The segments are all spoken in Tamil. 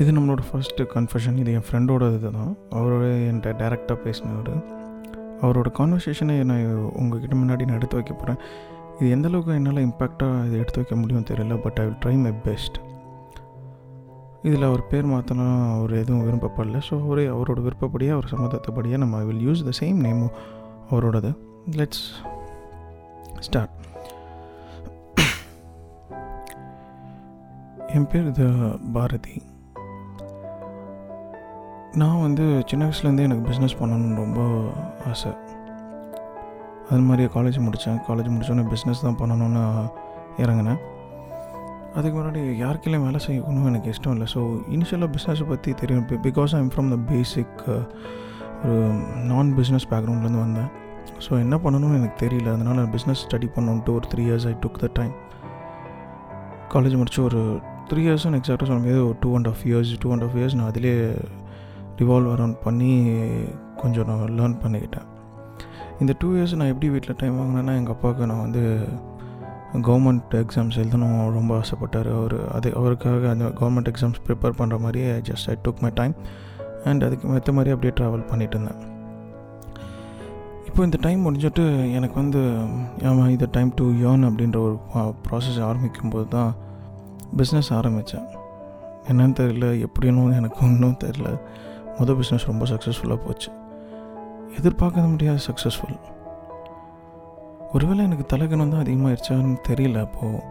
இது நம்மளோட ஃபர்ஸ்ட்டு கன்ஃபெஷன் இது என் ஃப்ரெண்டோட இது தான் அவரோட என்கிட்ட டேரெக்டாக பேசினவர். அவரோட கான்வர்சேஷனை நான் உங்ககிட்ட முன்னாடி நான் எடுத்து வைக்க போகிறேன் இது எந்தளவுக்கு என்னால் இம்பேக்டாக இது எடுத்து வைக்க முடியும் தெரியல but I will try my best இதில் அவர் பேர் மாற்றலாம் அவர் எதுவும் விருப்பப்படல ஸோ அவரே அவரோட விருப்பப்படியே அவர் சம்மதத்தைப்படியே நம்ம will use the same name அவரோடது. லெட்ஸ் ஸ்டார்ட் என் பேர் இது பாரதி. நான் வந்து சின்ன வயசுலேருந்தே எனக்கு பிஸ்னஸ் பண்ணணும்னு ரொம்ப ஆசை. அது மாதிரி காலேஜ் முடித்தேன். காலேஜ் முடித்தோன்னே பிஸ்னஸ் தான் பண்ணணும்னு இறங்கினேன். அதுக்கு முன்னாடி யாருக்கெல்லாம் வேலை செய்யணும்னு எனக்கு இஷ்டம் இல்லை. ஸோ இனிஷியலாக பிஸ்னஸை பற்றி தெரியும். Because I'm from the basic ஒரு நான் பிஸ்னஸ் பேக்ரவுண்ட்லேருந்து வந்தேன். ஸோ என்ன பண்ணணும்னு எனக்கு தெரியல. அதனால் பிஸ்னஸ் ஸ்டடி பண்ணணுன்ட்டு ஒரு three years I took the time college முடிச்சு ஒரு த்ரீ இயர்ஸ்னு எக்ஸாக்டாக சொல்ல முடியாது. ஒரு two and half years two and half years நான் அதிலே ரிவால்வ் அரவுண்ட் பண்ணி கொஞ்சம் நான் லேர்ன் பண்ணிக்கிட்டேன். இந்த டூ இயர்ஸ் நான் எப்படி வீட்டில் டைம் வாங்கினேன்னா எங்கள் அப்பாவுக்கு நான் வந்து கவர்மெண்ட் எக்ஸாம்ஸ் எழுதணும் ரொம்ப ஆசைப்பட்டார். அவர் அது அவருக்காக அந்த கவர்மெண்ட் எக்ஸாம்ஸ் ப்ரிப்பேர் பண்ணுற மாதிரியே just I took my time and அதுக்கு மற்ற மாதிரி அப்படியே ட்ராவல் பண்ணிட்டு இருந்தேன். இப்போ இந்த டைம் முடிஞ்சிட்டு எனக்கு வந்து ஆமாம் இந்த டைம் டு ஏர்ன் அப்படின்ற ஒரு ப்ராசஸ் ஆரம்பிக்கும் போது தான் பிஸ்னஸ் ஆரம்பித்தேன் என்னன்னு தெரியல எப்படின்னு எனக்கு ஒன்றும் தெரில மொதல் பிஸ்னஸ் ரொம்ப சக்ஸஸ்ஃபுல்லாக போச்சு. எதிர்பார்க்க முடியாத சக்ஸஸ்ஃபுல் ஒருவேளை எனக்கு தலைக்கணம் தான் அதிகமாகிடுச்சான்னு தெரியல அப்போது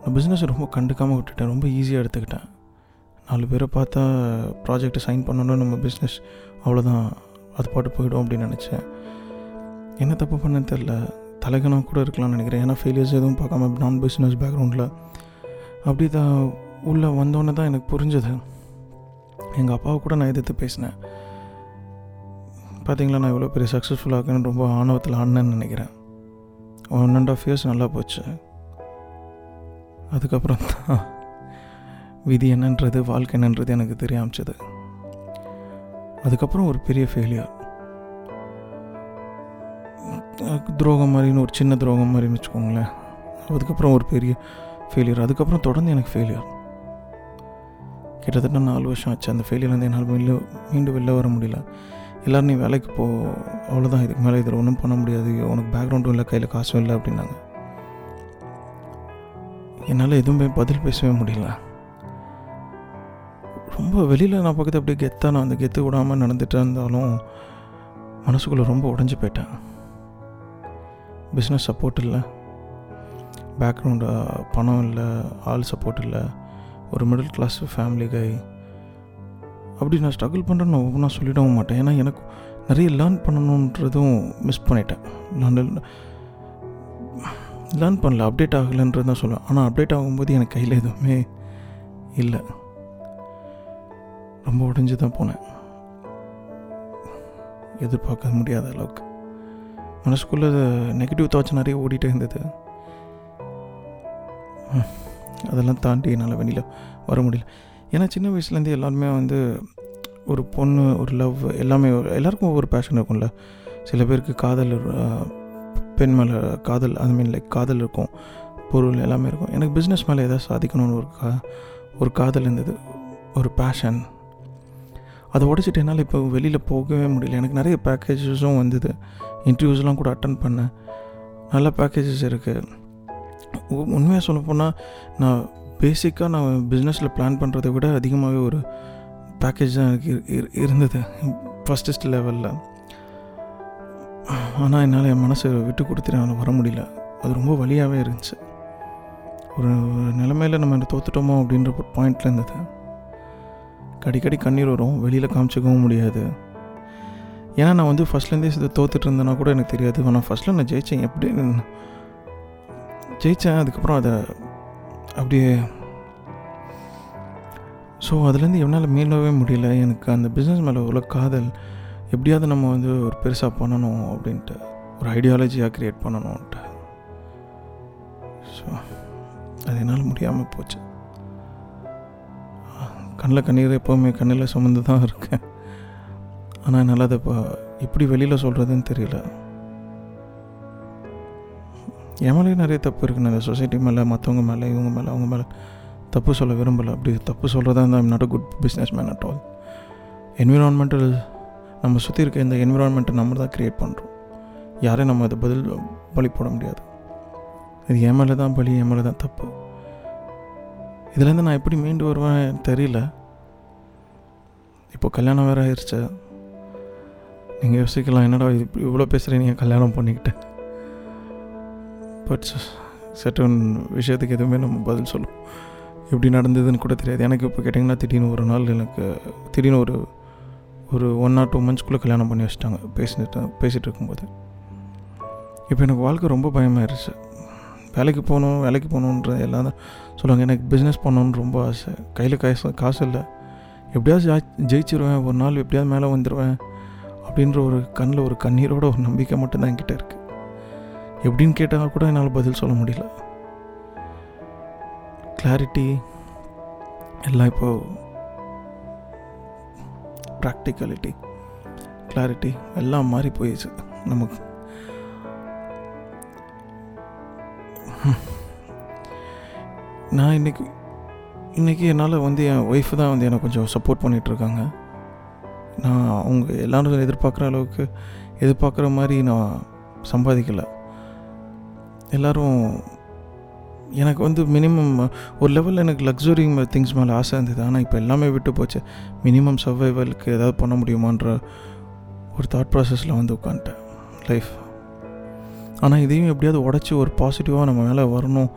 நான் பிஸ்னஸ் ரொம்ப கண்டுக்காமல் விட்டுட்டேன் ரொம்ப ஈஸியாக எடுத்துக்கிட்டேன். நாலு பேரை பார்த்தா ப்ராஜெக்டை சைன் பண்ணணும் நம்ம பிஸ்னஸ் அவ்வளோதான் அது பாட்டு போயிடும் அப்படின்னு நினச்சேன். என்ன தப்பு பண்ணேன்னு தெரில தலைகணம் கூட இருக்கலாம்னு நினைக்கிறேன். ஏன்னா ஃபெயிலியர்ஸ் எதுவும் பார்க்காம நான் பிஸ்னஸ் பேக்ரவுண்டில் அப்படி தான் உள்ளே வந்தோன்னே தான் எனக்கு புரிஞ்சது. எங்கள் அப்பாவை கூட நான் எதிர்த்து பேசினேன். பார்த்தீங்களா நான் இவ்வளோ பெரிய சக்ஸஸ்ஃபுல்லாக இருக்குன்னு ரொம்ப ஆணவத்தில் ஆனேன்னு நினைக்கிறேன். ஒன் அண்ட் ஆஃப் இயர்ஸ் நல்லா போச்சு. அதுக்கப்புறம் தான் விதி என்னன்றது வாழ்க்கை என்னன்றது எனக்கு தெரிய ஆரம்பிச்சது. அதுக்கப்புறம் ஒரு பெரிய ஃபெயிலியர் துரோகம் மாதிரின்னு ஒரு சின்ன துரோகம் மாதிரின்னு வச்சுக்கோங்களேன். அதுக்கப்புறம் ஒரு பெரிய ஃபெயிலியர் அதுக்கப்புறம் தொடர்ந்து எனக்கு ஃபெயிலியர் கிட்டத்தட்ட நாலு வருஷம் ஆச்சு. அந்த ஃபெயிலியர்லேருந்து என்னால் வெளில மீண்டும் வெளில வர முடியல. எல்லோரும் நீ வேலைக்கு போ. அவ்வளோதான் இதுக்கு மேலே இதில் ஒன்றும் பண்ண முடியாது. உனக்கு பேக்ரவுண்டும் இல்லை. கையில் காசும் இல்லை. அப்படின்னாங்க. என்னால் எதுவுமே பதில் பேசவே முடியல. ரொம்ப வெளியில் நான் பக்கத்து அப்படியே கெத்தாக நான் அந்த கெத்து விடாமல் நடந்துகிட்டு இருந்தாலும் மனசுக்குள்ளே ரொம்ப உடஞ்சி போயிட்டேன். பிஸ்னஸ் சப்போர்ட் இல்லை. பேக்ரவுண்டு பணம் இல்லை. ஆள் சப்போர்ட் இல்லை. ஒரு மிடில் கிளாஸ் ஃபேமிலி கை அப்படி நான் ஸ்ட்ரகிள் பண்ணுறேன்னு நான் ஒவ்வொன்றா சொல்லிடவும் மாட்டேன். ஏன்னா எனக்கு நிறைய லேர்ன் பண்ணணுன்றதும் மிஸ் பண்ணிட்டேன். நான் லேர்ன் பண்ணல அப்டேட் ஆகலைன்றது தான் சொல்லுவேன். ஆனால் அப்டேட் ஆகும்போது எனக்கு கையில் எதுவுமே இல்லை. ரொம்ப உடஞ்சி தான் போனேன். எதிர்பார்க்க முடியாத அளவுக்கு. மனசுக்குள்ளே நெகட்டிவ் தாட்ஸ் நிறைய ஓடிட்டே இருந்தது. அதெல்லாம் தாண்டி என்னால் வெளியில் வர முடியல. ஏன்னா சின்ன வயசுலேருந்து எல்லாருமே வந்து ஒரு பொண்ணு ஒரு லவ் எல்லாமே எல்லாருக்கும் ஒவ்வொரு பேஷன் இருக்கும்ல. சில பேருக்கு காதல் பெண் மேலே காதல் அது மீன் லைக் காதல் இருக்கும் பொருள் எல்லாமே இருக்கும். எனக்கு பிஸ்னஸ் மேலே எதாவது சாதிக்கணும்னு ஒரு கா ஒரு காதல் இருந்தது ஒரு பேஷன் அதை உடச்சிட்டு என்னால் இப்போ வெளியில் போகவே முடியல. எனக்கு நிறைய பேக்கேஜஸும் வந்தது. இன்டர்வியூஸ்லாம் கூட அட்டன் பண்ணேன். நல்ல பேக்கேஜஸ் இருக்குது உண்மையாக சொல்ல போனால் நான் பேசிக்காக நான் பிஸ்னஸில் பிளான் பண்ணுறதை விட அதிகமாகவே ஒரு பேக்கேஜ் தான் எனக்கு இருந்தது. ஃபஸ்ட்டஸ்ட் லெவலில் ஆனால் என்னால் என் மனசை விட்டு கொடுத்துட்டு என்னால் வர முடியல. அது ரொம்ப வழியாகவே இருந்துச்சு. ஒரு நிலமையில் நம்ம தோத்துட்டோமோ அப்படின்ற ஒரு பாயிண்டில் இருந்தது. கடிக்கடி கண்ணீர் வரும். வெளியில் காமிச்சிக்கவும் முடியாது. ஏன்னா நான் வந்து ஃபஸ்ட்லேருந்தே இதை தோத்துட்டு இருந்தேன்னா கூட எனக்கு தெரியாது. ஆனால் ஃபஸ்ட்டில் நான் ஜெயித்தேன் எப்படி ஜெயித்தேன் அதுக்கப்புறம் அதை அப்படியே ஸோ அதுலேருந்து என்னால் மீளவே முடியல. எனக்கு அந்த பிஸ்னஸ் மேலே உள்ள காதல் எப்படியாவது நம்ம வந்து ஒரு பெருசாக பண்ணணும் அப்படின்ட்டு ஒரு ஐடியாலஜியாக க்ரியேட் பண்ணணுன்ட்டு ஸோ அது என்னால் முடியாமல் போச்சு. கண்ணில் கண்ணீர் எப்போவுமே கண்ணில் சுமந்து தான் இருக்கேன். ஆனால் என்னால் அதை இப்போ எப்படி வெளியில் சொல்கிறதுன்னு தெரியல. என் மேலேயும் நிறைய தப்பு இருக்குன்னு அந்த சொசைட்டி மேலே மற்றவங்க மேலே இவங்க மேலே அவங்க மேலே தப்பு சொல்ல விரும்பலை. அப்படி தப்பு சொல்கிறதா இருந்தால் I'm not a good business man at all environmental நம்ம சுற்றி இருக்க இந்த என்விரான்மெண்ட்டை நம்ம தான் க்ரியேட் பண்ணுறோம் யாரையும் நம்ம அதை பதில் பலி போட முடியாது. இது என் மேலே தான் பலி என் மேலே தான் தப்பு. இதுலேருந்து நான் எப்படி மீண்டு வருவேன் தெரியல. இப்போ கல்யாணம் வேறு ஆயிடுச்சு நீங்கள் யோசிக்கலாம் என்னடா இது இப்படி இவ்வளோ பேசுகிறீங்க கல்யாணம் பண்ணிக்கிட்டேன் பட் சட்டன் விஷயத்துக்கு எதுவுமே நம்ம பதில் சொல்லும். எப்படி நடந்ததுன்னு கூட தெரியாது. எனக்கு இப்போ கேட்டிங்கன்னா திடீர்னு ஒரு நாள் எனக்கு திடீர்னு ஒரு ஒரு ஒன் ஆர் டூ மந்த்ஸ்க்குள்ளே கல்யாணம் பண்ணி வச்சிட்டாங்க. பேசிட்டு பேசிகிட்டு இருக்கும்போது. இப்போ எனக்கு வாழ்க்கை ரொம்ப பயமாயிருச்சு. வேலைக்கு போகணும் வேலைக்கு போகணுன்ற எல்லாம் தான் சொல்லுவாங்க. எனக்கு பிஸ்னஸ் பண்ணணுன்னு ரொம்ப ஆசை. கையில் காசு காசு இல்லை. எப்படியாவது ஜெயிச்சிருவேன். ஒரு நாள் எப்படியாவது மேலே வந்துடுவேன் அப்படின்ற ஒரு கண்ணில் ஒரு கண்ணீரோட ஒரு நம்பிக்கை மட்டும்தான் என்கிட்ட இருக்குது எப்படின்னு கேட்டால் கூட என்னால் பதில் சொல்ல முடியல. கிளாரிட்டி எல்லாம் இப்போ ப்ராக்டிகாலிட்டி கிளாரிட்டி எல்லாம் மாறி போயிடுச்சு நமக்கு. நான் இன்னைக்கு இன்றைக்கி என்னால் வந்து என் ஒய்ஃப் தான் வந்து எனக்கு கொஞ்சம் சப்போர்ட் பண்ணிகிட்ருக்காங்க நான் அவங்க எல்லாரும் எதிர்பார்க்குற அளவுக்கு எதிர்பார்க்குற மாதிரி நான் சம்பாதிக்கலை. எல்லோரும் எனக்கு வந்து மினிமம் ஒரு லெவலில் எனக்கு லக்ஸுரி திங்ஸ் மேலே ஆசை இருந்தது. ஆனால் இப்போ எல்லாமே விட்டு போச்சு. மினிமம் சர்வைவலுக்கு ஏதாவது பண்ண முடியுமான்ற ஒரு தாட் ப்ராசஸில் வந்து உட்காந்துட்டேன். லைஃப் ஆனால் இதையும் எப்படியாவது உடச்சி ஒரு பாசிட்டிவாக நம்ம மேலே வரணும்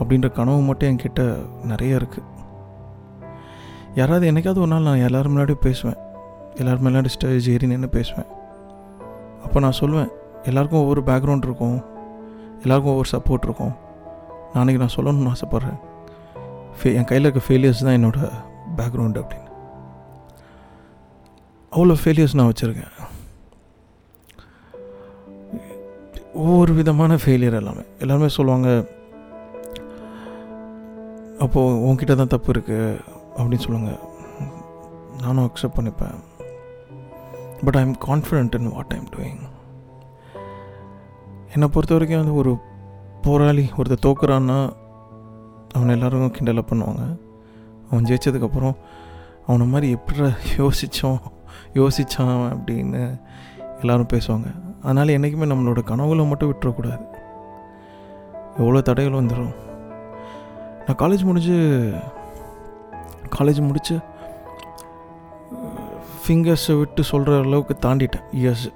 அப்படின்ற கனவு மட்டும் என்கிட்ட நிறைய இருக்குது யாராவது என்னைக்காவது ஒரு நாள் நான் எல்லோரும் முன்னாடியும் பேசுவேன். எல்லோரும் முன்னாடி ஸ்டேஜ் ஏறி நின்று பேசுவேன். அப்போ நான் சொல்லுவேன் எல்லாருக்கும் ஒவ்வொரு பேக்ரவுண்ட் இருக்கும். எல்லாருக்கும் ஒவ்வொரு சப்போர்ட் இருக்கும். நாளைக்கு நான் சொல்லணும்னு ஆசைப்பட்றேன். ஃபே என் கையில் இருக்க ஃபெயிலியர்ஸ் தான் என்னோடய பேக்ரவுண்டு அப்படின்னு. அவ்வளோ ஃபெயிலியர்ஸ் நான் வச்சுருக்கேன். ஒவ்வொரு விதமான ஃபெயிலியர் எல்லாமே. எல்லாருமே சொல்லுவாங்க அப்போது உங்ககிட்ட தான் தப்பு இருக்குது அப்படின்னு சொல்லுவாங்க. நானும் அக்செப்ட் பண்ணிப்பேன். But I am confident in what I'm doing என்னை பொறுத்த வரைக்கும் வந்து ஒரு போராளி ஒருத்தர் தோக்குறான்னா அவனை எல்லோரும் கிண்டலை பண்ணுவாங்க. அவன் ஜெயிச்சதுக்கப்புறம் அவனை மாதிரி எப்படி யோசித்தோம் யோசித்தான் அப்படின்னு எல்லாரும் பேசுவாங்க. அதனால் என்றைக்குமே நம்மளோட கனவுகளை மட்டும் விட்டுறக்கூடாது. எவ்வளோ தடைகள் வந்துடும். நான் காலேஜ் முடிஞ்சு காலேஜ் முடித்து ஃபிங்கர்ஸை விட்டு சொல்கிற அளவுக்கு தாண்டிட்டேன். இயர்ஸு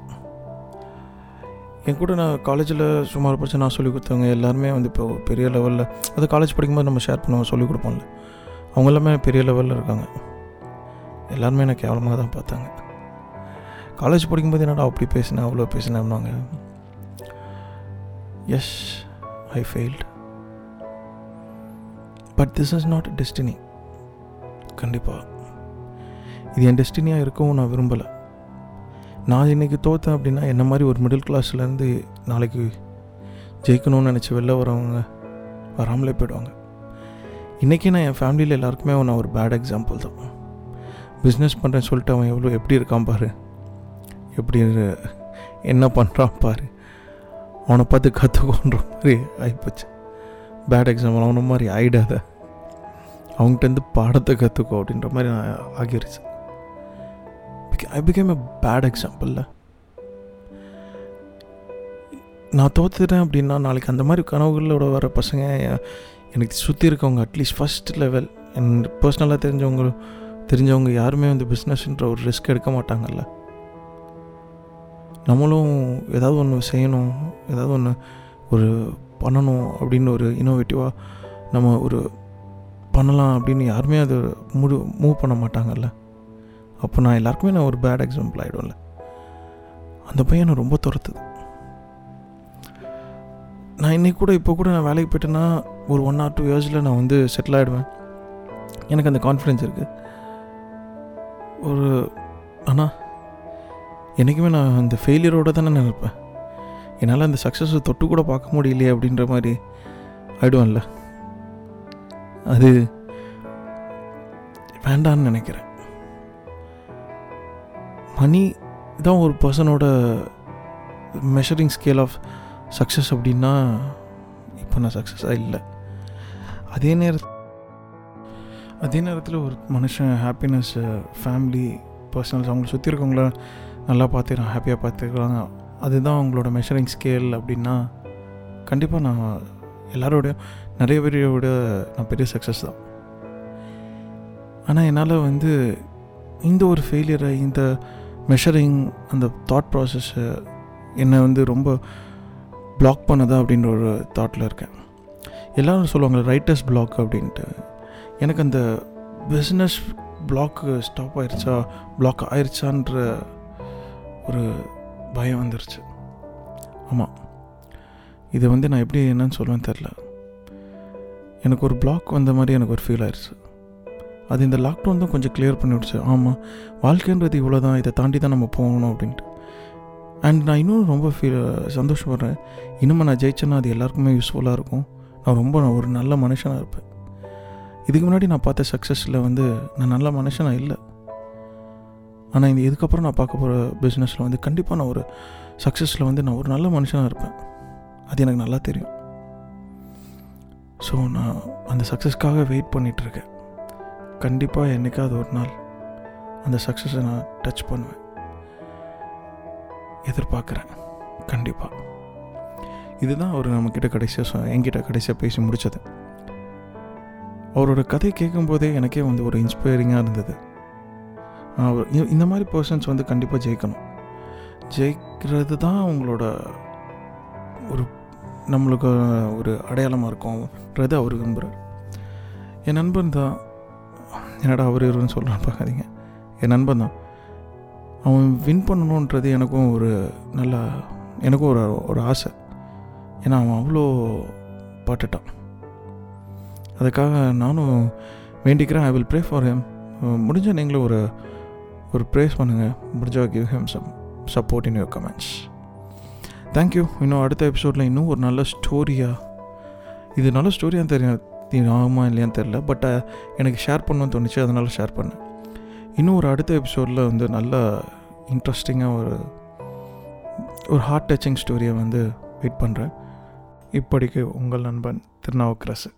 என் கூட நான் காலேஜில் சுமார் படித்து நான் சொல்லிக் கொடுத்தவங்க எல்லாருமே வந்து இப்போ பெரிய லெவலில் அது காலேஜ் படிக்கும்போது நம்ம ஷேர் பண்ணுவோம் சொல்லிக் கொடுப்போம்ல. அவங்க எல்லாமே பெரிய லெவலில் இருக்காங்க. எல்லாருமே நான் கேவலமாக தான் பார்த்தாங்க. காலேஜ் படிக்கும்போது என்னடா அப்படி பேசினேன் அவ்வளோ பேசினேன்னாங்க yes I failed but this is not destiny கண்டிப்பாக இது என் டெஸ்டினியாக இருக்கவும் நான் விரும்பலை. நான் இன்றைக்கி தோற்றேன் அப்படின்னா என்ன மாதிரி ஒரு மிடில் கிளாஸ்லேருந்து நாளைக்கு ஜெயிக்கணும்னு நினச்சி வெளில வரவங்க வராமலே போயிடுவாங்க. இன்றைக்கி நான் என் ஃபேமிலியில் எல்லாருக்குமே அவன் ஒரு பேட் எக்ஸாம்பிள் தான். பிஸ்னஸ் பண்ணுறேன்னு சொல்லிட்டு அவன் எவ்வளோ எப்படி இருக்கான் பாரு? எப்படி என்ன பண்ணுறான் பாரு? அவனை பார்த்து கற்றுக்கோன்ற மாதிரி ஆகிப்போச்சு பேட் எக்ஸாம்பிள் அவனை மாதிரி ஆகிடாத அவங்ககிட்டருந்து பாடத்தை கற்றுக்கோ அப்படின்ற மாதிரி நான் ஆகிருச்சு. ஐ பிகேம் எ பேட் எக்ஸாம்பிளில் நான் தோத்துட்டேன் அப்படின்னா நாளைக்கு அந்த மாதிரி கனவுகளோட வர பசங்க எனக்கு சுற்றி இருக்கவங்க அட்லீஸ்ட் ஃபஸ்ட் லெவல் என் பர்சனலாக தெரிஞ்சவங்க தெரிஞ்சவங்க யாருமே வந்து பிஸ்னஸ்ன்ற ஒரு ரிஸ்க் எடுக்க மாட்டாங்கல்ல. நம்மளும் ஏதாவது ஒன்று செய்யணும் ஏதாவது ஒன்று ஒரு பண்ணணும் அப்படின்னு ஒரு இன்னோவேட்டிவாக நம்ம ஒரு பண்ணலாம் அப்படின்னு யாருமே அது முடி மூவ் பண்ண மாட்டாங்கல்ல. அப்போ நான் எல்லாருக்குமே நான் ஒரு பேட் எக்ஸாம்பிள் ஆகிடும்ல அந்த பையனை ரொம்ப துரத்துது. நான் இன்றைக்கி கூட இப்போ கூட நான் வேலைக்கு போயிட்டேன்னா ஒரு ஒன் ஆர் டூ இயர்ஸில் நான் வந்து செட்டில் ஆகிடுவேன் எனக்கு அந்த கான்ஃபிடென்ஸ் இருக்குது ஒரு ஆனால் என்றைக்குமே நான் அந்த ஃபெயிலியரோடு தானே நினைப்பேன். என்னால் அந்த சக்ஸஸை தொட்டு கூட பார்க்க முடியலையே அப்படின்ற மாதிரி ஆயிடுவேன்ல. அது வேண்டான்னு நினைக்கிறேன். மணி தான் ஒரு பர்சனோட மெஷரிங் ஸ்கேல் ஆஃப் சக்ஸஸ் அப்படின்னா இப்போ நான் சக்ஸஸாக இல்லை. அதே நேரத்தில் அதே நேரத்தில் ஒரு மனுஷன் ஹாப்பினஸ் ஃபேமிலி பர்சனல்ஸ் அவங்கள சுற்றி இருக்கவங்கள நல்லா பார்த்துக்கிறான் ஹாப்பியாக பார்த்துக்கிறாங்க அதுதான் அவங்களோட மெஷரிங் ஸ்கேல் அப்படின்னா கண்டிப்பாக நான் எல்லாரோட நிறைய பேரோட நான் பெரிய சக்ஸஸ் தான். ஆனால் என்னால் வந்து இந்த ஒரு ஃபெயிலியரை இந்த மெஷரிங் அந்த தாட் ப்ராசஸ்ஸு என்னை வந்து ரொம்ப பிளாக் பண்ணுதா அப்படின்ற ஒரு தாட்டில் இருக்கேன். எல்லோரும் சொல்லுவாங்க ரைட்டர்ஸ் பிளாக் அப்படின்ட்டு. எனக்கு அந்த பிஸ்னஸ் பிளாக்கு ஸ்டாப் ஆயிடுச்சா பிளாக் ஆயிடுச்சான்ற ஒரு பயம் வந்துருச்சு. ஆமாம் இது வந்து நான் எப்படி என்னன்னு சொல்லுவேன்னு தெரில எனக்கு ஒரு பிளாக் வந்த மாதிரி எனக்கு ஒரு ஃபீல் ஆயிடுச்சு அது இந்த லாக்டவுன் தான் கொஞ்சம் கிளியர் பண்ணி விடுச்சு ஆமாம் வாழ்க்கைன்றது இவ்வளோ தான் இதை தாண்டி தான் நம்ம போகணும் அப்படின்ட்டு. அண்ட் நான் இன்னும் ரொம்ப ஃபீல் சந்தோஷப்படுறேன். இன்னும் நான் ஜெயிச்சேன்னா அது எல்லாருக்குமே யூஸ்ஃபுல்லாக இருக்கும். நான் ரொம்ப நான் ஒரு நல்ல மனுஷனாக இருப்பேன். இதுக்கு முன்னாடி நான் பார்த்த சக்ஸஸில் வந்து நான் நல்ல மனுஷனாக இல்லை. ஆனால் இந்த இதுக்கப்புறம் நான் பார்க்க போகிற பிஸ்னஸில் வந்து கண்டிப்பாக நான் ஒரு சக்ஸஸில் வந்து நான் ஒரு நல்ல மனுஷனாக இருப்பேன். அது எனக்கு நல்லா தெரியும். ஸோ நான் அந்த சக்ஸஸ்க்காக வெயிட் பண்ணிகிட்ருக்கேன் கண்டிப்பாக என்றைக்காவது ஒரு நாள் அந்த சக்ஸஸை நான் டச் பண்ணுவேன். எதிர்பார்க்குறேன். கண்டிப்பாக இதுதான் அவர் நம்மக்கிட்ட கடைசியாக என்கிட்ட கடைசியாக பேசி முடித்தது அவரோட கதை கேட்கும்போதே எனக்கே வந்து ஒரு இன்ஸ்பைரிங்காக இருந்தது. அவர் இந்த மாதிரி பர்சன்ஸ் வந்து கண்டிப்பாக ஜெயிக்கணும். ஜெயிக்கிறது தான் அவங்களோட ஒரு நம்மளுக்கு ஒரு அடையாளமாக இருக்கும்ன்றது அவர் விரும்புகிறார் என் நண்பன் தான் என்னடா அவர் இவருன்னு சொல்கிறான்னு பார்க்காதீங்க. என் நண்பன் தான். அவன் வின் பண்ணணுன்றது எனக்கும் ஒரு நல்ல எனக்கும் ஒரு ஒரு ஆசை. ஏன்னா அவன் அவ்வளோ பாட்டுட்டான். அதுக்காக நானும் வேண்டிக்கிறேன். I will pray for him முடிஞ்ச நீங்களும் ஒரு ஒரு ப்ரேஸ் பண்ணுங்கள் முடிஞ்சா give him some support in your comments thank you இன்னும் அடுத்த எபிசோடில் இன்னும் ஒரு நல்ல ஸ்டோரியாக இது நல்ல ஸ்டோரியாக தெரியும் ஆகுமா இல்லையான்னு தெரில பட் எனக்கு ஷேர் பண்ணணும்னு தோணுச்சு. அதனால் ஷேர் பண்ணேன். இன்னும் ஒரு அடுத்த எபிசோடில் வந்து நல்ல இன்ட்ரெஸ்டிங்காக ஒரு ஒரு ஹார்ட் டச்சிங் ஸ்டோரியை வந்து வெயிட் பண்ணுறேன் இப்படிக்கு உங்கள் நண்பன் திருநாவுக்கரசு.